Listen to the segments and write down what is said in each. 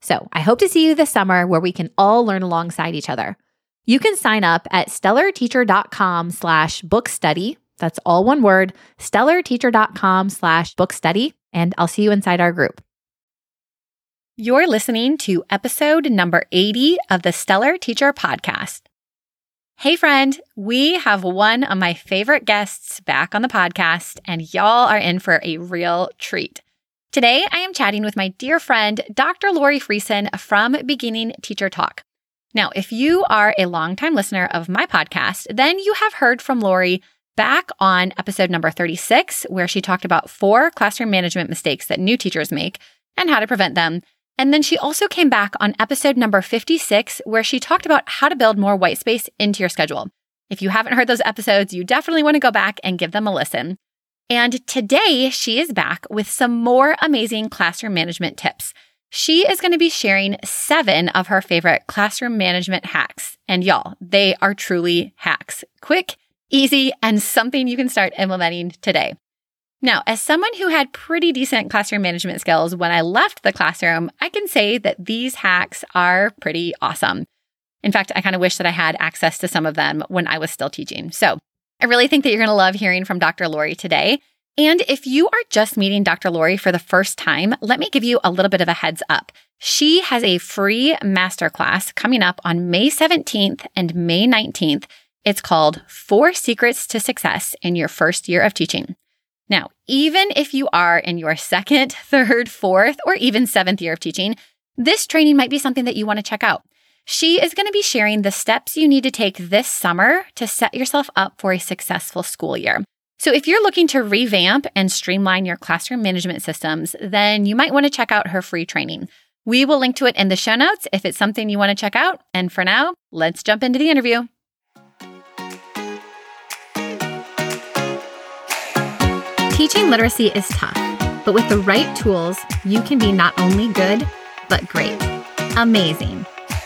So I hope to see you this summer where we can all learn alongside each other. You can sign up at stellarteacher.com slash book study. That's all one word, stellarteacher.com slash book study and I'll see you inside our group. You're listening to episode number 80 of the Stellar Teacher Podcast. Hey, friend, we have one of my favorite guests back on the podcast, and y'all are in for a real treat. Today, I am chatting with my dear friend, Dr. Lori Friesen from Beginning Teacher Talk. Now, if you are a longtime listener of my podcast, then you have heard from Lori back on episode number 36, where she talked about four classroom management mistakes that new teachers make and how to prevent them. And then she also came back on episode number 56, where she talked about how to build more white space into your schedule. If you haven't heard those episodes, you definitely want to go back and give them a listen. And today she is back with some more amazing classroom management tips. She is going to be sharing seven of her favorite classroom management hacks. And y'all, they are truly hacks. Quick, easy, and something you can start implementing today. Now, as someone who had pretty decent classroom management skills when I left the classroom, I can say that these hacks are pretty awesome. In fact, I kind of wish that I had access to some of them when I was still teaching. So I really think that you're going to love hearing from Dr. Lori today. And if you are just meeting Dr. Lori for the first time, let me give you a little bit of a heads up. She has a free masterclass coming up on May 17th and May 19th it's called Four Secrets to Success in Your First Year of Teaching. Now, even if you are in your second, third, fourth, or even seventh year of teaching, this training might be something that you want to check out. She is going to be sharing the steps you need to take this summer to set yourself up for a successful school year. So, if you're looking to revamp and streamline your classroom management systems, then you might want to check out her free training. We will link to it in the show notes if it's something you want to check out. And for now, let's jump into the interview. Teaching literacy is tough, but with the right tools, you can be not only good, but great. Amazing.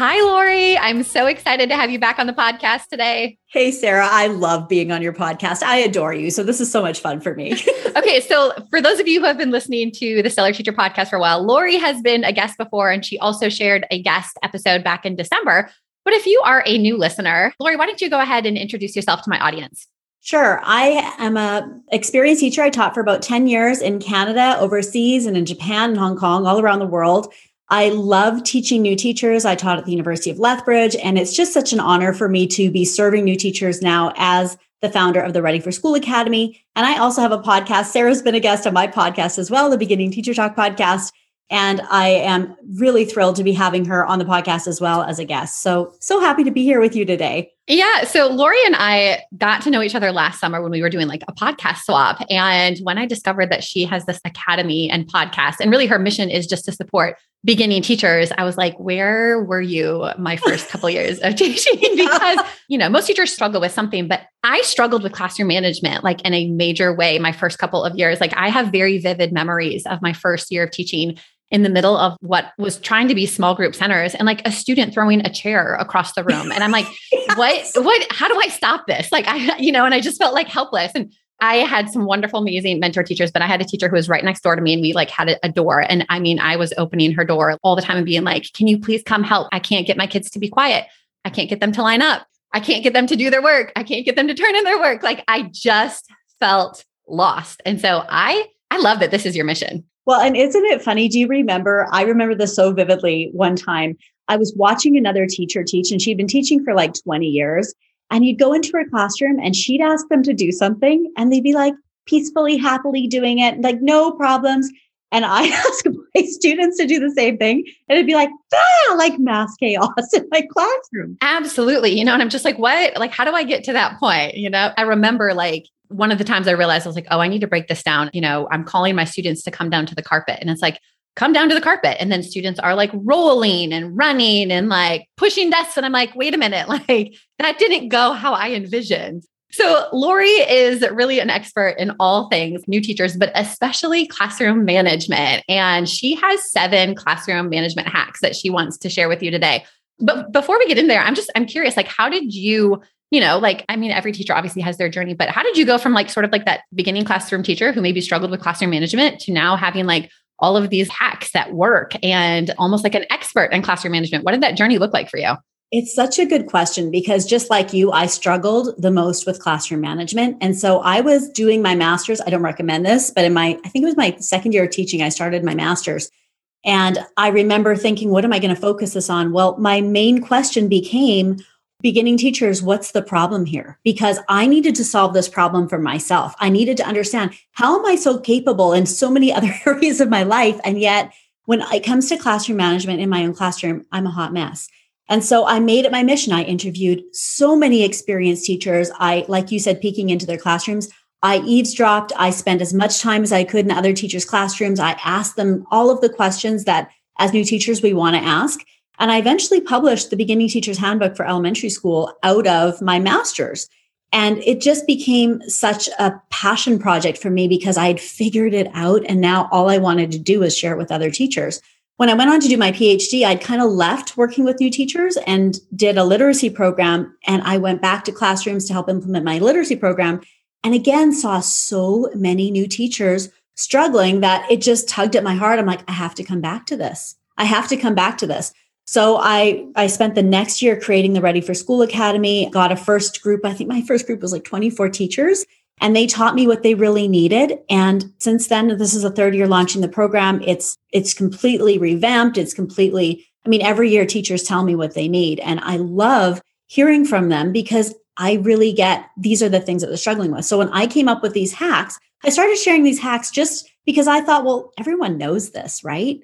Hi, Lori. I'm so excited to have you back on the podcast today. Hey, Sarah. I love being on your podcast. I adore you. So, this is so much fun for me. okay. So, for those of you who have been listening to the Stellar Teacher podcast for a while, Lori has been a guest before, and she also shared a guest episode back in December. But if you are a new listener, Lori, why don't you go ahead and introduce yourself to my audience? Sure. I am a experienced teacher. I taught for about 10 years in Canada, overseas, and in Japan and Hong Kong, all around the world. I love teaching new teachers. I taught at the University of Lethbridge, and it's just such an honor for me to be serving new teachers now as the founder of the Ready for School Academy. And I also have a podcast. Sarah's been a guest on my podcast as well, the Beginning Teacher Talk podcast. And I am really thrilled to be having her on the podcast as well as a guest. So, so happy to be here with you today. Yeah. So Lori and I got to know each other last summer when we were doing like a podcast swap. And when I discovered that she has this academy and podcast, and really her mission is just to support beginning teachers, I was like, where were you my first couple years of teaching? because, you know, most teachers struggle with something, but I struggled with classroom management like in a major way my first couple of years. Like I have very vivid memories of my first year of teaching in the middle of what was trying to be small group centers and like a student throwing a chair across the room. And I'm like, yes. what, what, how do I stop this? Like, I, you know, and I just felt like helpless. And I had some wonderful, amazing mentor teachers, but I had a teacher who was right next door to me and we like had a, a door. And I mean, I was opening her door all the time and being like, can you please come help? I can't get my kids to be quiet. I can't get them to line up. I can't get them to do their work. I can't get them to turn in their work. Like I just felt lost. And so I, I love that this is your mission. Well, and isn't it funny? Do you remember? I remember this so vividly one time. I was watching another teacher teach, and she'd been teaching for like 20 years. And you'd go into her classroom and she'd ask them to do something, and they'd be like peacefully, happily doing it, like no problems. And I ask my students to do the same thing, and it'd be like, ah, like mass chaos in my classroom. Absolutely. You know, and I'm just like, what? Like, how do I get to that point? You know, I remember like one of the times I realized I was like, oh, I need to break this down. You know, I'm calling my students to come down to the carpet. And it's like, come down to the carpet. And then students are like rolling and running and like pushing desks. And I'm like, wait a minute, like that didn't go how I envisioned. So, Lori is really an expert in all things new teachers, but especially classroom management. And she has seven classroom management hacks that she wants to share with you today. But before we get in there, I'm just, I'm curious, like, how did you you know, like, I mean, every teacher obviously has their journey, but how did you go from like sort of like that beginning classroom teacher who maybe struggled with classroom management to now having like all of these hacks that work and almost like an expert in classroom management? What did that journey look like for you? It's such a good question because just like you, I struggled the most with classroom management. And so I was doing my master's. I don't recommend this, but in my, I think it was my second year of teaching, I started my master's. And I remember thinking, what am I going to focus this on? Well, my main question became, beginning teachers, what's the problem here? Because I needed to solve this problem for myself. I needed to understand how am I so capable in so many other areas of my life? And yet, when it comes to classroom management in my own classroom, I'm a hot mess. And so I made it my mission. I interviewed so many experienced teachers. I, like you said, peeking into their classrooms. I eavesdropped. I spent as much time as I could in other teachers' classrooms. I asked them all of the questions that as new teachers we want to ask. And I eventually published the beginning teacher's handbook for elementary school out of my master's. And it just became such a passion project for me because I had figured it out. And now all I wanted to do was share it with other teachers. When I went on to do my PhD, I'd kind of left working with new teachers and did a literacy program. And I went back to classrooms to help implement my literacy program. And again, saw so many new teachers struggling that it just tugged at my heart. I'm like, I have to come back to this. I have to come back to this. So I I spent the next year creating the Ready for School Academy, got a first group. I think my first group was like 24 teachers and they taught me what they really needed and since then this is a third year launching the program. It's it's completely revamped. It's completely I mean every year teachers tell me what they need and I love hearing from them because I really get these are the things that they're struggling with. So when I came up with these hacks, I started sharing these hacks just because I thought, well, everyone knows this, right?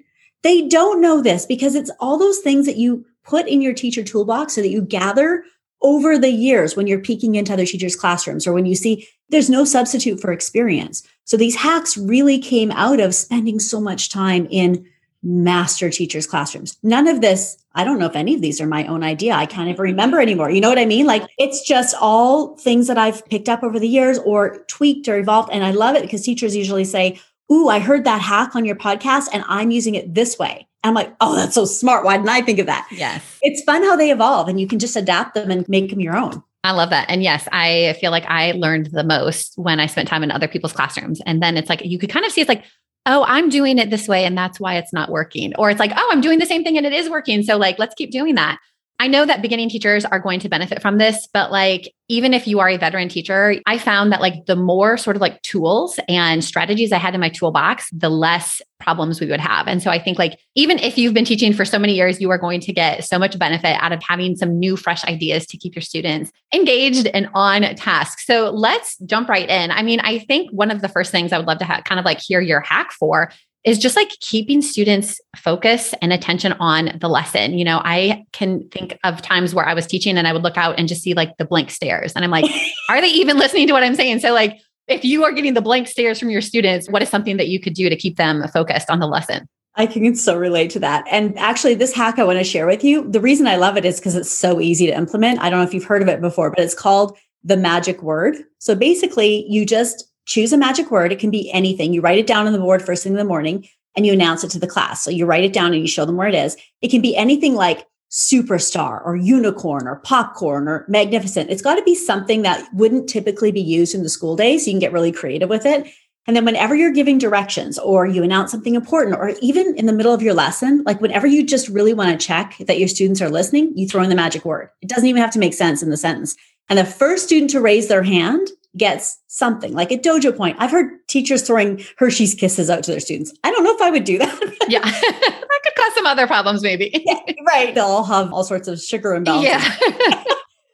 They don't know this because it's all those things that you put in your teacher toolbox so that you gather over the years when you're peeking into other teachers' classrooms or when you see there's no substitute for experience. So these hacks really came out of spending so much time in master teachers' classrooms. None of this, I don't know if any of these are my own idea. I can't even remember anymore. You know what I mean? Like it's just all things that I've picked up over the years or tweaked or evolved. And I love it because teachers usually say, Ooh, I heard that hack on your podcast and I'm using it this way. And I'm like, oh, that's so smart. Why didn't I think of that? Yes. It's fun how they evolve and you can just adapt them and make them your own. I love that. And yes, I feel like I learned the most when I spent time in other people's classrooms. And then it's like, you could kind of see it's like, oh, I'm doing it this way and that's why it's not working. Or it's like, oh, I'm doing the same thing and it is working. So, like, let's keep doing that. I know that beginning teachers are going to benefit from this, but like, even if you are a veteran teacher, I found that like the more sort of like tools and strategies I had in my toolbox, the less problems we would have. And so I think like, even if you've been teaching for so many years, you are going to get so much benefit out of having some new, fresh ideas to keep your students engaged and on task. So let's jump right in. I mean, I think one of the first things I would love to have kind of like hear your hack for is just like keeping students focus and attention on the lesson. You know, I can think of times where I was teaching and I would look out and just see like the blank stares. And I'm like, are they even listening to what I'm saying? So, like, if you are getting the blank stares from your students, what is something that you could do to keep them focused on the lesson? I can so relate to that. And actually, this hack I want to share with you, the reason I love it is because it's so easy to implement. I don't know if you've heard of it before, but it's called the magic word. So basically, you just choose a magic word. It can be anything. You write it down on the board first thing in the morning. and you announce it to the class. So you write it down and you show them where it is. It can be anything like superstar or unicorn or popcorn or magnificent. It's got to be something that wouldn't typically be used in the school day. So you can get really creative with it. And then whenever you're giving directions or you announce something important, or even in the middle of your lesson, like whenever you just really want to check that your students are listening, you throw in the magic word. It doesn't even have to make sense in the sentence. And the first student to raise their hand gets something like a dojo point. I've heard teachers throwing Hershey's kisses out to their students. I don't know if I would do that. yeah. that could cause some other problems, maybe. yeah, right. They'll all have all sorts of sugar imbalances. Yeah.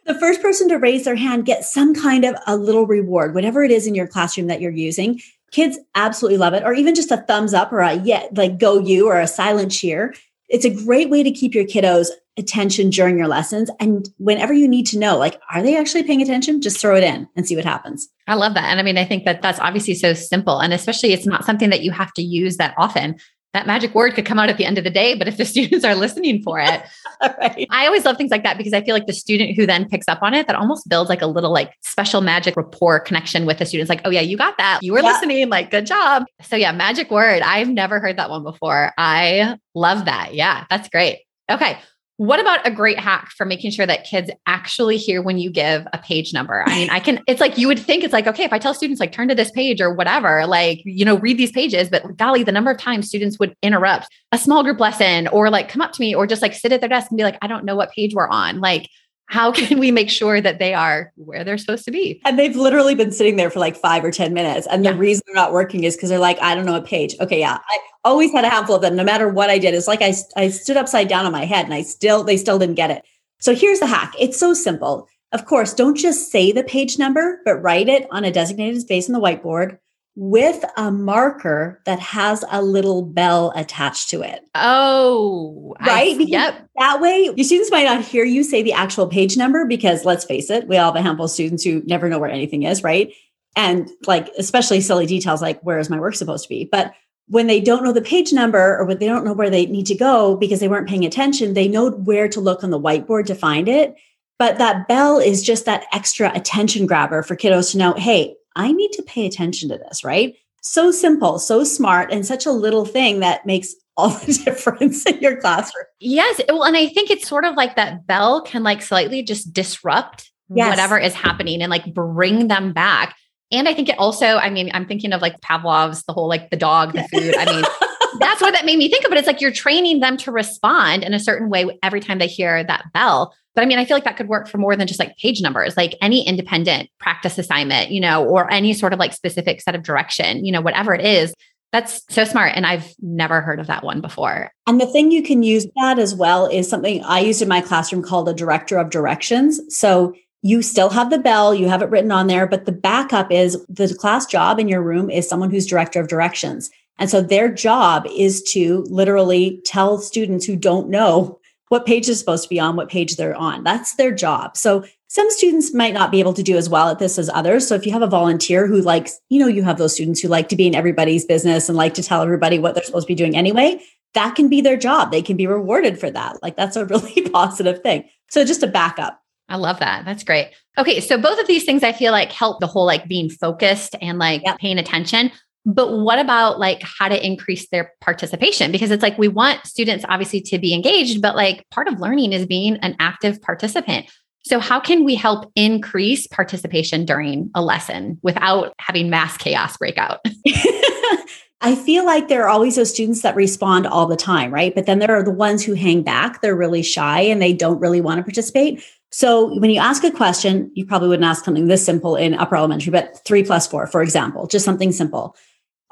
the first person to raise their hand gets some kind of a little reward, whatever it is in your classroom that you're using. Kids absolutely love it, or even just a thumbs up or a yeah, like go you or a silent cheer. It's a great way to keep your kiddos attention during your lessons. And whenever you need to know, like, are they actually paying attention? Just throw it in and see what happens. I love that. And I mean, I think that that's obviously so simple. And especially, it's not something that you have to use that often. That magic word could come out at the end of the day, but if the students are listening for it, right. I always love things like that because I feel like the student who then picks up on it, that almost builds like a little like special magic rapport connection with the students. Like, oh yeah, you got that. You were yeah. listening. Like, good job. So yeah, magic word. I've never heard that one before. I love that. Yeah, that's great. Okay. What about a great hack for making sure that kids actually hear when you give a page number? I mean, I can, it's like you would think it's like, okay, if I tell students like turn to this page or whatever, like, you know, read these pages, but golly, the number of times students would interrupt a small group lesson or like come up to me or just like sit at their desk and be like, I don't know what page we're on. Like, how can we make sure that they are where they're supposed to be? And they've literally been sitting there for like five or 10 minutes. And yeah. the reason they're not working is because they're like, I don't know a page. Okay, yeah. I always had a handful of them, no matter what I did. It's like I, I stood upside down on my head and I still, they still didn't get it. So here's the hack. It's so simple. Of course, don't just say the page number, but write it on a designated space on the whiteboard with a marker that has a little bell attached to it. Oh, right. I, yep. That way, your students might not hear you say the actual page number because let's face it, we all have a handful of students who never know where anything is, right? And like, especially silly details like, where is my work supposed to be? But when they don't know the page number or when they don't know where they need to go because they weren't paying attention, they know where to look on the whiteboard to find it. But that bell is just that extra attention grabber for kiddos to know, hey, I need to pay attention to this, right? So simple, so smart, and such a little thing that makes all the difference in your classroom. Yes. Well, and I think it's sort of like that bell can like slightly just disrupt yes. whatever is happening and like bring them back. And I think it also, I mean, I'm thinking of like Pavlov's, the whole like the dog, the food. I mean, that's what that made me think of. But it's like you're training them to respond in a certain way every time they hear that bell. But I mean, I feel like that could work for more than just like page numbers, like any independent practice assignment, you know, or any sort of like specific set of direction, you know, whatever it is. That's so smart. And I've never heard of that one before. And the thing you can use that as well is something I used in my classroom called a director of directions. So you still have the bell, you have it written on there, but the backup is the class job in your room is someone who's director of directions. And so their job is to literally tell students who don't know what page is supposed to be on, what page they're on. That's their job. So some students might not be able to do as well at this as others. So if you have a volunteer who likes, you know, you have those students who like to be in everybody's business and like to tell everybody what they're supposed to be doing anyway, that can be their job. They can be rewarded for that. Like that's a really positive thing. So just a backup. I love that. That's great. Okay. So both of these things I feel like help the whole like being focused and like yep. paying attention. But what about like how to increase their participation? Because it's like we want students obviously to be engaged, but like part of learning is being an active participant. So, how can we help increase participation during a lesson without having mass chaos break out? I feel like there are always those students that respond all the time, right? But then there are the ones who hang back. They're really shy and they don't really want to participate. So when you ask a question, you probably wouldn't ask something this simple in upper elementary, but three plus four, for example, just something simple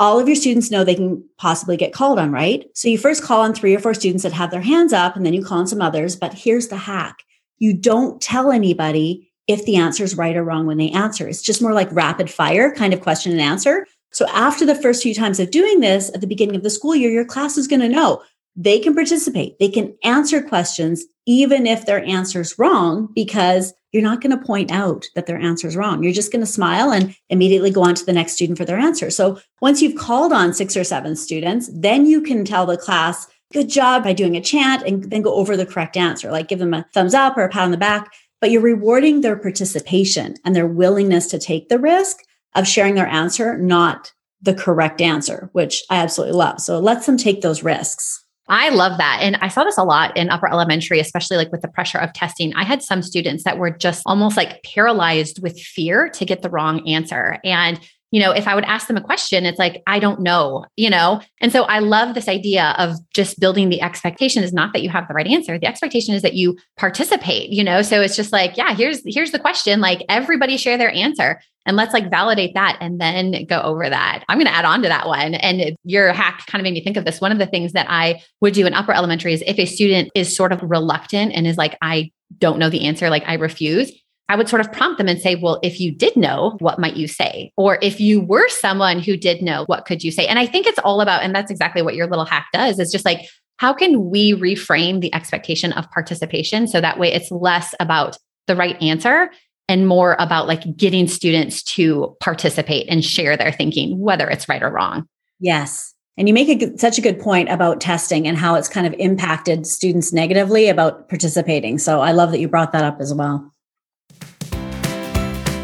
all of your students know they can possibly get called on, right? So you first call on three or four students that have their hands up, and then you call on some others. But here's the hack you don't tell anybody if the answer is right or wrong when they answer. It's just more like rapid fire kind of question and answer. So after the first few times of doing this at the beginning of the school year, your class is going to know they can participate, they can answer questions, even if their answer is wrong, because you're not going to point out that their answer is wrong. You're just going to smile and immediately go on to the next student for their answer. So once you've called on six or seven students, then you can tell the class, good job by doing a chant and then go over the correct answer, like give them a thumbs up or a pat on the back. But you're rewarding their participation and their willingness to take the risk of sharing their answer, not the correct answer, which I absolutely love. So it lets them take those risks. I love that. And I saw this a lot in upper elementary, especially like with the pressure of testing. I had some students that were just almost like paralyzed with fear to get the wrong answer. And you know, if I would ask them a question, it's like, I don't know, you know? And so I love this idea of just building the expectation is not that you have the right answer. The expectation is that you participate, you know? So it's just like, yeah, here's, here's the question. Like everybody share their answer and let's like validate that and then go over that. I'm going to add on to that one. And your hack kind of made me think of this. One of the things that I would do in upper elementary is if a student is sort of reluctant and is like, I don't know the answer, like I refuse, I would sort of prompt them and say, well, if you did know, what might you say? Or if you were someone who did know, what could you say? And I think it's all about, and that's exactly what your little hack does, is just like, how can we reframe the expectation of participation so that way it's less about the right answer and more about like getting students to participate and share their thinking, whether it's right or wrong. Yes. And you make a, such a good point about testing and how it's kind of impacted students negatively about participating. So I love that you brought that up as well.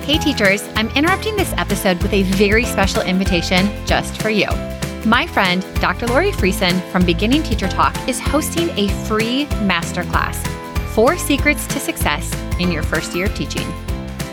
Hey, teachers, I'm interrupting this episode with a very special invitation just for you. My friend, Dr. Lori Friesen from Beginning Teacher Talk, is hosting a free masterclass Four Secrets to Success in Your First Year of Teaching.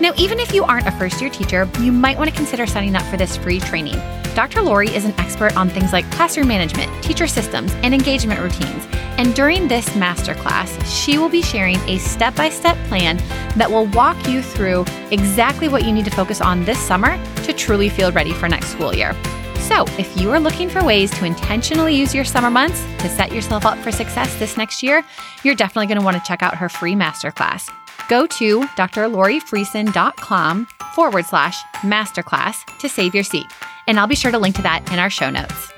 Now, even if you aren't a first year teacher, you might want to consider signing up for this free training. Dr. Lori is an expert on things like classroom management, teacher systems, and engagement routines. And during this masterclass, she will be sharing a step by step plan that will walk you through exactly what you need to focus on this summer to truly feel ready for next school year. So, if you are looking for ways to intentionally use your summer months to set yourself up for success this next year, you're definitely going to want to check out her free masterclass. Go to drlorifriesen.com forward slash masterclass to save your seat. And I'll be sure to link to that in our show notes.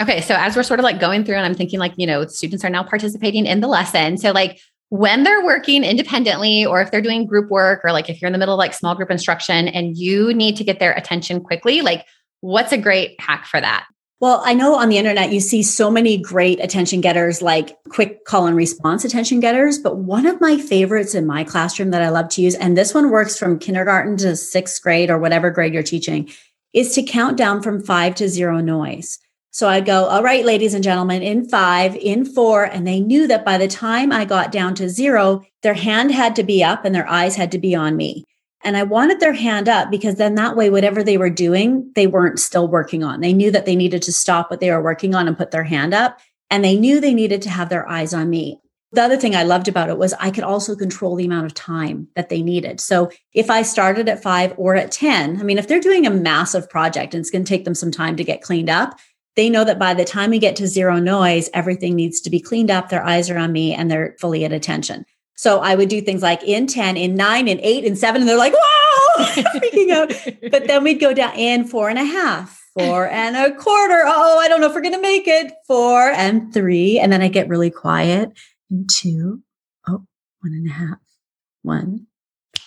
Okay, so as we're sort of like going through, and I'm thinking like, you know, students are now participating in the lesson. So, like, when they're working independently, or if they're doing group work, or like if you're in the middle of like small group instruction and you need to get their attention quickly, like, what's a great hack for that? Well, I know on the internet you see so many great attention getters like quick call and response attention getters, but one of my favorites in my classroom that I love to use, and this one works from kindergarten to sixth grade or whatever grade you're teaching, is to count down from five to zero noise. So I'd go, all right, ladies and gentlemen, in five, in four. And they knew that by the time I got down to zero, their hand had to be up and their eyes had to be on me. And I wanted their hand up because then that way, whatever they were doing, they weren't still working on. They knew that they needed to stop what they were working on and put their hand up. And they knew they needed to have their eyes on me. The other thing I loved about it was I could also control the amount of time that they needed. So if I started at five or at 10, I mean, if they're doing a massive project and it's going to take them some time to get cleaned up, they know that by the time we get to zero noise, everything needs to be cleaned up. Their eyes are on me and they're fully at attention. So I would do things like in 10, in nine, in eight, in seven, and they're like, wow, freaking out. But then we'd go down in four and a half, four and a quarter. Oh, I don't know if we're going to make it. Four and three. And then I get really quiet. And two, oh, one and a half, one.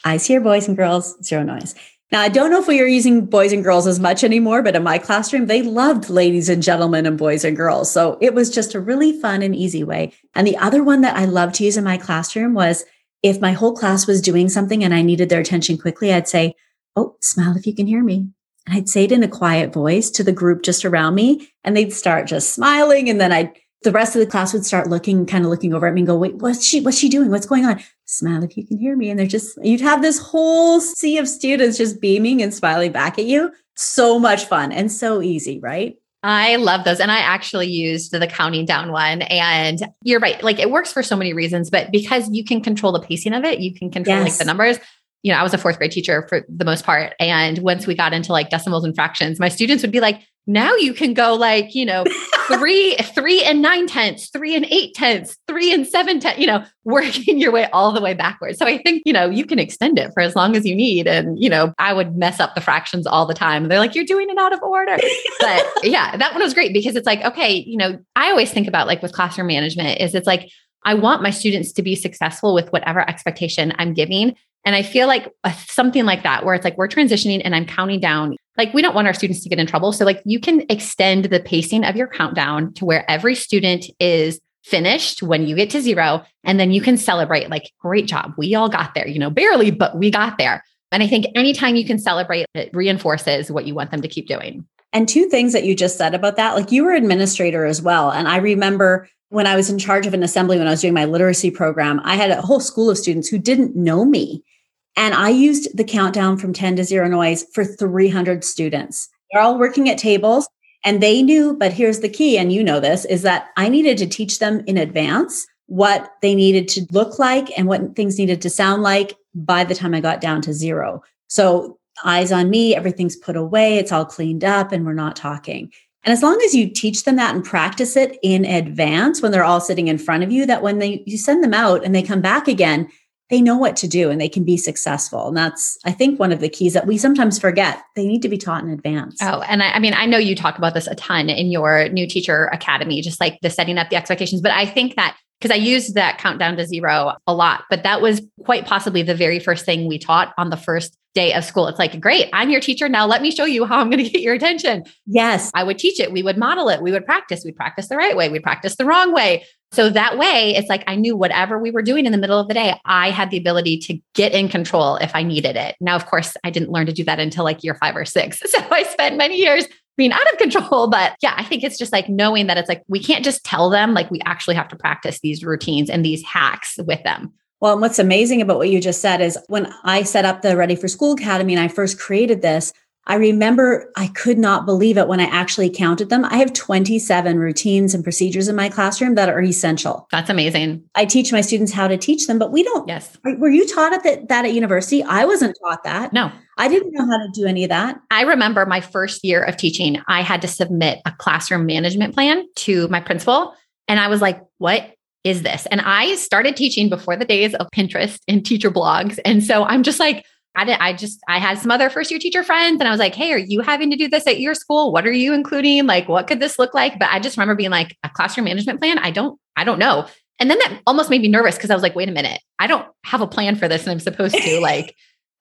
Eyes here, boys and girls, zero noise. Now, I don't know if we are using boys and girls as much anymore, but in my classroom, they loved ladies and gentlemen and boys and girls. So it was just a really fun and easy way. And the other one that I loved to use in my classroom was if my whole class was doing something and I needed their attention quickly, I'd say, Oh, smile if you can hear me. And I'd say it in a quiet voice to the group just around me, and they'd start just smiling. And then I'd the rest of the class would start looking, kind of looking over at me and go, wait, what's she, what's she doing? What's going on? Smile if you can hear me. And they're just, you'd have this whole sea of students just beaming and smiling back at you. So much fun and so easy, right? I love those. And I actually used the counting down one. And you're right. Like it works for so many reasons, but because you can control the pacing of it, you can control yes. like the numbers you know, I was a fourth grade teacher for the most part. And once we got into like decimals and fractions, my students would be like, now you can go like, you know, three, three and nine tenths, three and eight tenths, three and seven tenths, you know, working your way all the way backwards. So I think, you know, you can extend it for as long as you need. And, you know, I would mess up the fractions all the time. They're like, you're doing it out of order. But yeah, that one was great because it's like, okay, you know, I always think about like with classroom management is it's like, I want my students to be successful with whatever expectation I'm giving. And I feel like uh, something like that, where it's like we're transitioning and I'm counting down. Like we don't want our students to get in trouble. So, like, you can extend the pacing of your countdown to where every student is finished when you get to zero. And then you can celebrate, like, great job. We all got there, you know, barely, but we got there. And I think anytime you can celebrate, it reinforces what you want them to keep doing. And two things that you just said about that, like you were administrator as well. And I remember when I was in charge of an assembly when I was doing my literacy program, I had a whole school of students who didn't know me. And I used the countdown from 10 to zero noise for 300 students. They're all working at tables and they knew, but here's the key, and you know this, is that I needed to teach them in advance what they needed to look like and what things needed to sound like by the time I got down to zero. So eyes on me, everything's put away, it's all cleaned up, and we're not talking. And as long as you teach them that and practice it in advance when they're all sitting in front of you, that when they you send them out and they come back again, they know what to do and they can be successful. And that's, I think, one of the keys that we sometimes forget. They need to be taught in advance. Oh, and I, I mean, I know you talk about this a ton in your new teacher academy, just like the setting up the expectations. But I think that because I used that countdown to zero a lot, but that was quite possibly the very first thing we taught on the first day of school. It's like, great, I'm your teacher. Now let me show you how I'm going to get your attention. Yes. I would teach it. We would model it. We would practice. We'd practice the right way. We'd practice the wrong way. So that way, it's like I knew whatever we were doing in the middle of the day, I had the ability to get in control if I needed it. Now, of course, I didn't learn to do that until like year five or six. So I spent many years being out of control. But yeah, I think it's just like knowing that it's like we can't just tell them, like we actually have to practice these routines and these hacks with them. Well, and what's amazing about what you just said is when I set up the Ready for School Academy and I first created this, I remember I could not believe it when I actually counted them. I have 27 routines and procedures in my classroom that are essential. That's amazing. I teach my students how to teach them, but we don't. Yes. Were you taught at that, that at university? I wasn't taught that. No. I didn't know how to do any of that. I remember my first year of teaching, I had to submit a classroom management plan to my principal. And I was like, what is this? And I started teaching before the days of Pinterest and teacher blogs. And so I'm just like, I did I just I had some other first year teacher friends and I was like, "Hey, are you having to do this at your school? What are you including? Like what could this look like?" But I just remember being like, "A classroom management plan? I don't I don't know." And then that almost made me nervous because I was like, "Wait a minute. I don't have a plan for this and I'm supposed to like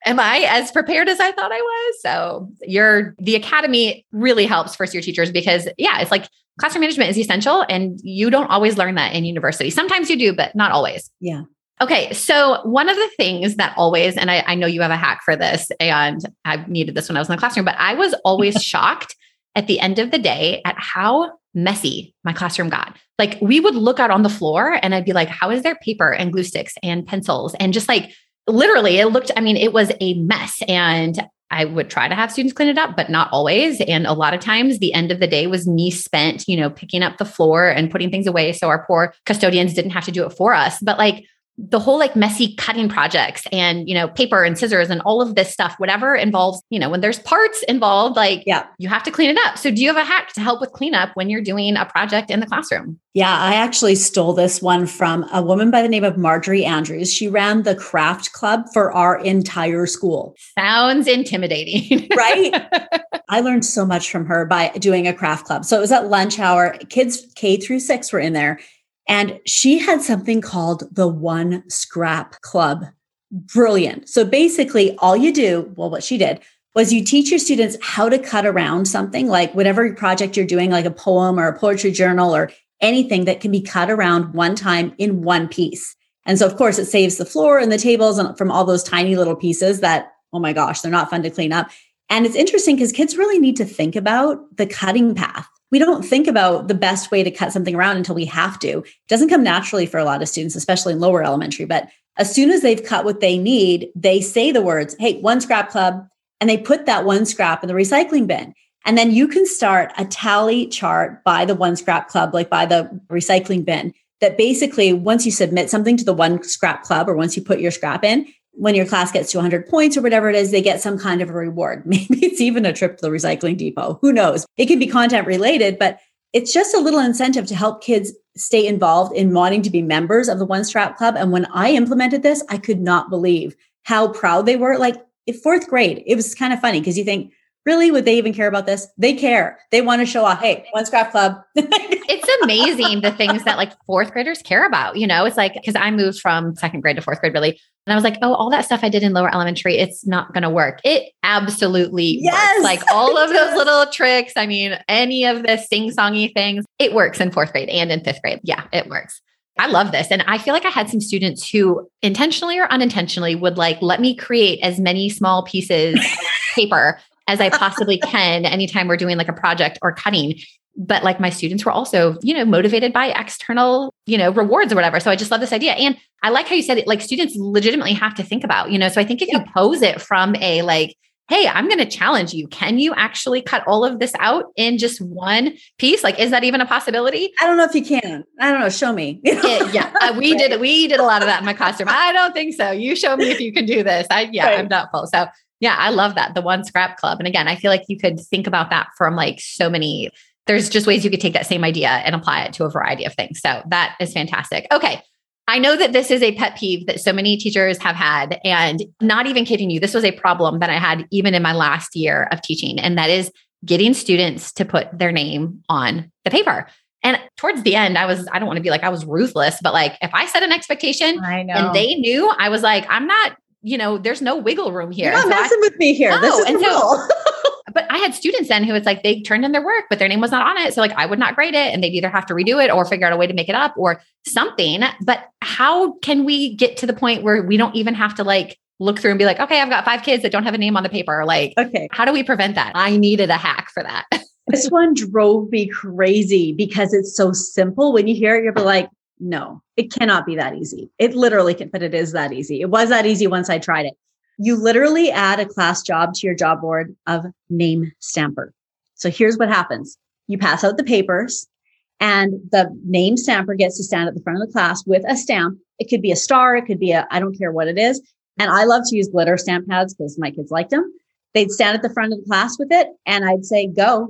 am I as prepared as I thought I was?" So, your the academy really helps first year teachers because yeah, it's like classroom management is essential and you don't always learn that in university. Sometimes you do, but not always. Yeah. Okay, so one of the things that always, and I, I, know you have a hack for this, and I needed this when I was in the classroom, but I was always shocked at the end of the day at how messy my classroom got. Like we would look out on the floor and I'd be like, how is there paper and glue sticks and pencils? And just like literally, it looked, I mean, it was a mess. And I would try to have students clean it up, but not always. And a lot of times the end of the day was me spent, you know, picking up the floor and putting things away. So our poor custodians didn't have to do it for us. But like, the whole like messy cutting projects and you know paper and scissors and all of this stuff whatever involves you know when there's parts involved like yeah. you have to clean it up. So do you have a hack to help with cleanup when you're doing a project in the classroom? Yeah i actually stole this one from a woman by the name of marjorie andrews. She ran the craft club for our entire school. Sounds intimidating. Right? I learned so much from her by doing a craft club. So it was at lunch hour. Kids k through six were in there and she had something called the One Scrap Club. Brilliant. So basically, all you do, well, what she did was you teach your students how to cut around something like whatever project you're doing, like a poem or a poetry journal or anything that can be cut around one time in one piece. And so, of course, it saves the floor and the tables from all those tiny little pieces that, oh my gosh, they're not fun to clean up. And it's interesting because kids really need to think about the cutting path we don't think about the best way to cut something around until we have to. It doesn't come naturally for a lot of students, especially in lower elementary. But as soon as they've cut what they need, they say the words, hey, one scrap club, and they put that one scrap in the recycling bin. And then you can start a tally chart by the one scrap club, like by the recycling bin, that basically once you submit something to the one scrap club or once you put your scrap in, when your class gets to 100 points or whatever it is, they get some kind of a reward. Maybe it's even a trip to the recycling depot. Who knows? It can be content related, but it's just a little incentive to help kids stay involved in wanting to be members of the One Scrap Club. And when I implemented this, I could not believe how proud they were. Like fourth grade, it was kind of funny because you think, really would they even care about this they care they want to show off hey one scrap club it's amazing the things that like fourth graders care about you know it's like because i moved from second grade to fourth grade really and i was like oh all that stuff i did in lower elementary it's not going to work it absolutely yes works. like all of those little tricks i mean any of the sing songy things it works in fourth grade and in fifth grade yeah it works I love this. And I feel like I had some students who intentionally or unintentionally would like let me create as many small pieces of paper as I possibly can anytime we're doing like a project or cutting. But like my students were also, you know, motivated by external, you know, rewards or whatever. So I just love this idea. And I like how you said it, like students legitimately have to think about, you know, so I think if you pose it from a like, hey, I'm going to challenge you. Can you actually cut all of this out in just one piece? Like, is that even a possibility? I don't know if you can. I don't know. Show me. It, yeah, uh, we right. did. We did a lot of that in my classroom. I don't think so. You show me if you can do this. I yeah, right. I'm doubtful. So yeah, I love that the one scrap club. And again, I feel like you could think about that from like so many. There's just ways you could take that same idea and apply it to a variety of things. So that is fantastic. Okay. I know that this is a pet peeve that so many teachers have had. And not even kidding you, this was a problem that I had even in my last year of teaching. And that is getting students to put their name on the paper. And towards the end, I was, I don't want to be like I was ruthless, but like if I set an expectation I know, and they knew, I was like, I'm not, you know, there's no wiggle room here. You're not so messing I, with me here. No. This is and so, but I had students then who it's like they turned in their work, but their name was not on it. So like I would not grade it and they'd either have to redo it or figure out a way to make it up or something. But how can we get to the point where we don't even have to like look through and be like, okay, I've got five kids that don't have a name on the paper. Like, okay, how do we prevent that? I needed a hack for that. this one drove me crazy because it's so simple. When you hear it, you're like, no, it cannot be that easy. It literally can, but it is that easy. It was that easy once I tried it you literally add a class job to your job board of name stamper. So here's what happens. You pass out the papers and the name stamper gets to stand at the front of the class with a stamp. It could be a star. It could be a, I don't care what it is. And I love to use glitter stamp pads because my kids liked them. They'd stand at the front of the class with it and I'd say, go.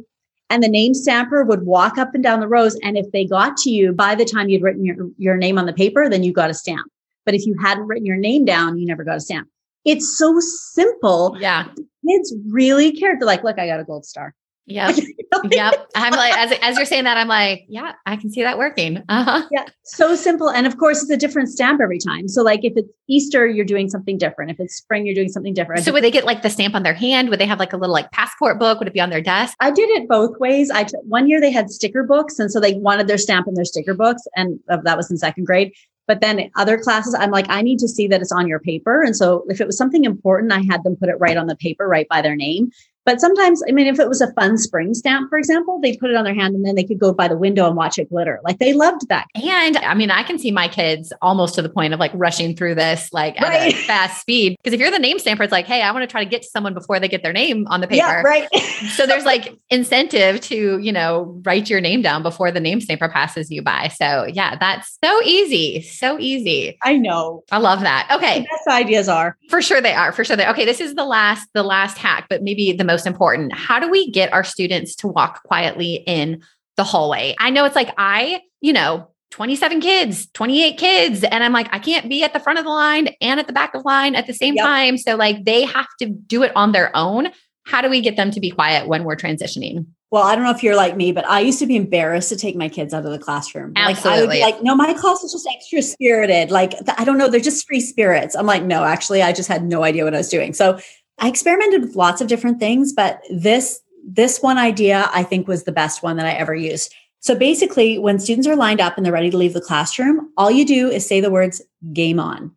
And the name stamper would walk up and down the rows. And if they got to you by the time you'd written your, your name on the paper, then you got a stamp. But if you hadn't written your name down, you never got a stamp. It's so simple. Yeah. Kids really cared. They're like, look, I got a gold star. Yep. yep. I'm like, as, as you're saying that, I'm like, yeah, I can see that working. Uh-huh. Yeah. So simple. And of course, it's a different stamp every time. So, like, if it's Easter, you're doing something different. If it's spring, you're doing something different. So, would they get like the stamp on their hand? Would they have like a little like passport book? Would it be on their desk? I did it both ways. I t- one year they had sticker books. And so they wanted their stamp in their sticker books. And uh, that was in second grade. But then other classes, I'm like, I need to see that it's on your paper. And so if it was something important, I had them put it right on the paper, right by their name. But sometimes, I mean, if it was a fun spring stamp, for example, they'd put it on their hand and then they could go by the window and watch it glitter. Like they loved that. And I mean, I can see my kids almost to the point of like rushing through this like right. at a fast speed. Because if you're the name stamper, it's like, hey, I want to try to get to someone before they get their name on the paper. Yeah, right. so there's like incentive to, you know, write your name down before the name stamper passes you by. So yeah, that's so easy. So easy. I know. I love that. Okay. best ideas are. For sure they are. For sure they Okay. This is the last, the last hack, but maybe the most important. How do we get our students to walk quietly in the hallway? I know it's like I, you know, 27 kids, 28 kids. And I'm like, I can't be at the front of the line and at the back of the line at the same yep. time. So, like, they have to do it on their own. How do we get them to be quiet when we're transitioning? Well, I don't know if you're like me, but I used to be embarrassed to take my kids out of the classroom. Absolutely. Like I would be like, no, my class is just extra spirited. Like, I don't know, they're just free spirits. I'm like, no, actually, I just had no idea what I was doing. So I experimented with lots of different things, but this this one idea I think was the best one that I ever used. So basically, when students are lined up and they're ready to leave the classroom, all you do is say the words game on.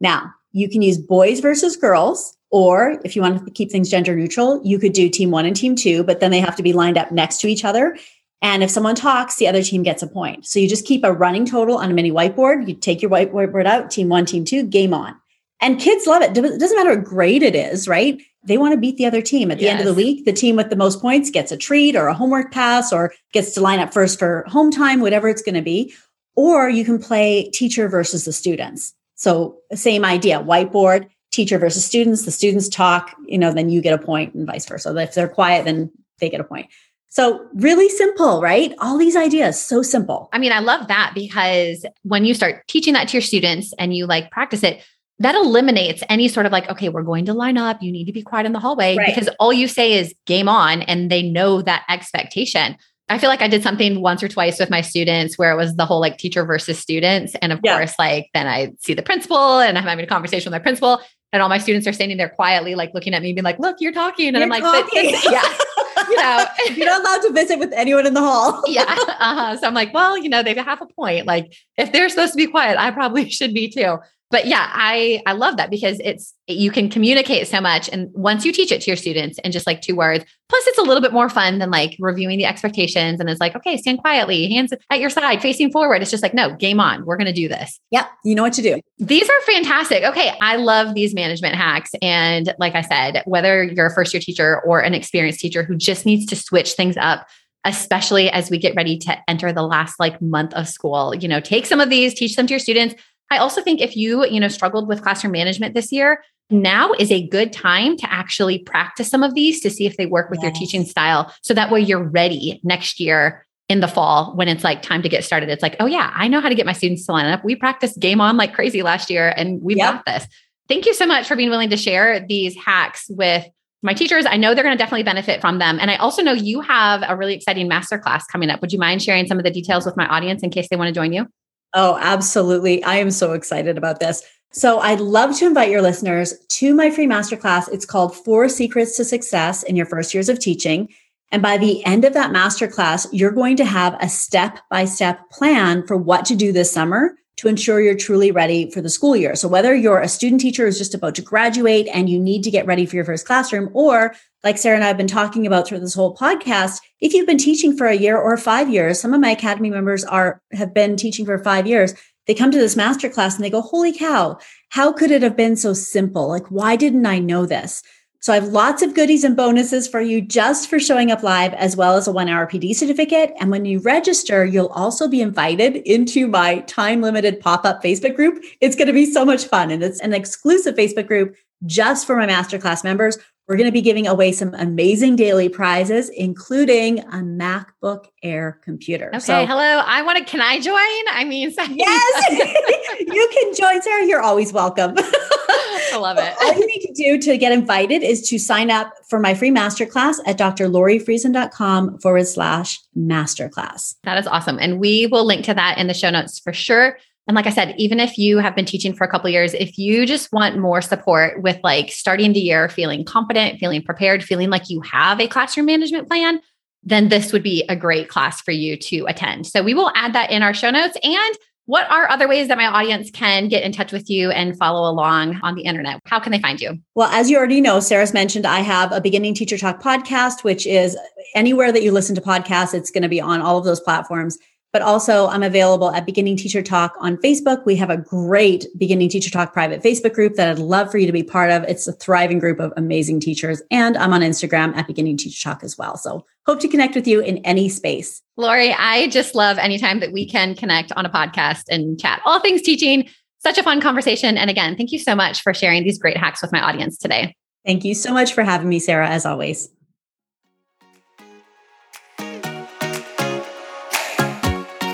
Now, you can use boys versus girls, or if you want to keep things gender neutral, you could do team one and team two, but then they have to be lined up next to each other. And if someone talks, the other team gets a point. So you just keep a running total on a mini whiteboard. You take your whiteboard out, team one, team two, game on. And kids love it. It doesn't matter what grade it is, right? They want to beat the other team. At the yes. end of the week, the team with the most points gets a treat or a homework pass or gets to line up first for home time, whatever it's going to be. Or you can play teacher versus the students. So same idea, whiteboard, teacher versus students. The students talk, you know, then you get a point and vice versa. If they're quiet, then they get a point. So, really simple, right? All these ideas, so simple. I mean, I love that because when you start teaching that to your students and you like practice it, that eliminates any sort of like, okay, we're going to line up. You need to be quiet in the hallway right. because all you say is game on and they know that expectation. I feel like I did something once or twice with my students where it was the whole like teacher versus students. And of yeah. course, like then I see the principal and I'm having a conversation with my principal and all my students are standing there quietly, like looking at me, being like, look, you're talking. And you're I'm like, yeah. you know, you're not allowed to visit with anyone in the hall. yeah. Uh-huh. So I'm like, well, you know, they have a point. Like, if they're supposed to be quiet, I probably should be too but yeah, I I love that because it's you can communicate so much and once you teach it to your students in just like two words, plus it's a little bit more fun than like reviewing the expectations and it's like, okay, stand quietly, hands at your side, facing forward. It's just like, no, game on. We're going to do this. Yep, you know what to do. These are fantastic. Okay, I love these management hacks and like I said, whether you're a first year teacher or an experienced teacher who just needs to switch things up especially as we get ready to enter the last like month of school. You know, take some of these, teach them to your students, I also think if you, you know, struggled with classroom management this year, now is a good time to actually practice some of these to see if they work with yes. your teaching style. So that way you're ready next year in the fall when it's like time to get started. It's like, oh yeah, I know how to get my students to line up. We practiced game on like crazy last year and we've yep. got this. Thank you so much for being willing to share these hacks with my teachers. I know they're going to definitely benefit from them. And I also know you have a really exciting masterclass coming up. Would you mind sharing some of the details with my audience in case they want to join you? Oh, absolutely. I am so excited about this. So I'd love to invite your listeners to my free masterclass. It's called Four Secrets to Success in Your First Years of Teaching. And by the end of that masterclass, you're going to have a step by step plan for what to do this summer to ensure you're truly ready for the school year. So whether you're a student teacher who's just about to graduate and you need to get ready for your first classroom, or like Sarah and I have been talking about through this whole podcast, if you've been teaching for a year or five years, some of my academy members are have been teaching for five years. They come to this masterclass and they go, "Holy cow! How could it have been so simple? Like, why didn't I know this?" So I have lots of goodies and bonuses for you just for showing up live, as well as a one hour PD certificate. And when you register, you'll also be invited into my time limited pop up Facebook group. It's going to be so much fun. And it's an exclusive Facebook group just for my masterclass members. We're going to be giving away some amazing daily prizes, including a MacBook Air computer. Okay, so, hello. I want to. Can I join? I mean, yes, you can join, Sarah. You're always welcome. I love it. All you need to do to get invited is to sign up for my free masterclass at drlorifriesen.com forward slash masterclass. That is awesome. And we will link to that in the show notes for sure. And like I said, even if you have been teaching for a couple years, if you just want more support with like starting the year feeling confident, feeling prepared, feeling like you have a classroom management plan, then this would be a great class for you to attend. So we will add that in our show notes. And what are other ways that my audience can get in touch with you and follow along on the internet? How can they find you? Well, as you already know, Sarah's mentioned, I have a beginning teacher talk podcast, which is anywhere that you listen to podcasts, it's going to be on all of those platforms but also I'm available at Beginning Teacher Talk on Facebook. We have a great Beginning Teacher Talk private Facebook group that I'd love for you to be part of. It's a thriving group of amazing teachers. And I'm on Instagram at Beginning Teacher Talk as well. So hope to connect with you in any space. Lori, I just love anytime that we can connect on a podcast and chat all things teaching. Such a fun conversation. And again, thank you so much for sharing these great hacks with my audience today. Thank you so much for having me, Sarah, as always.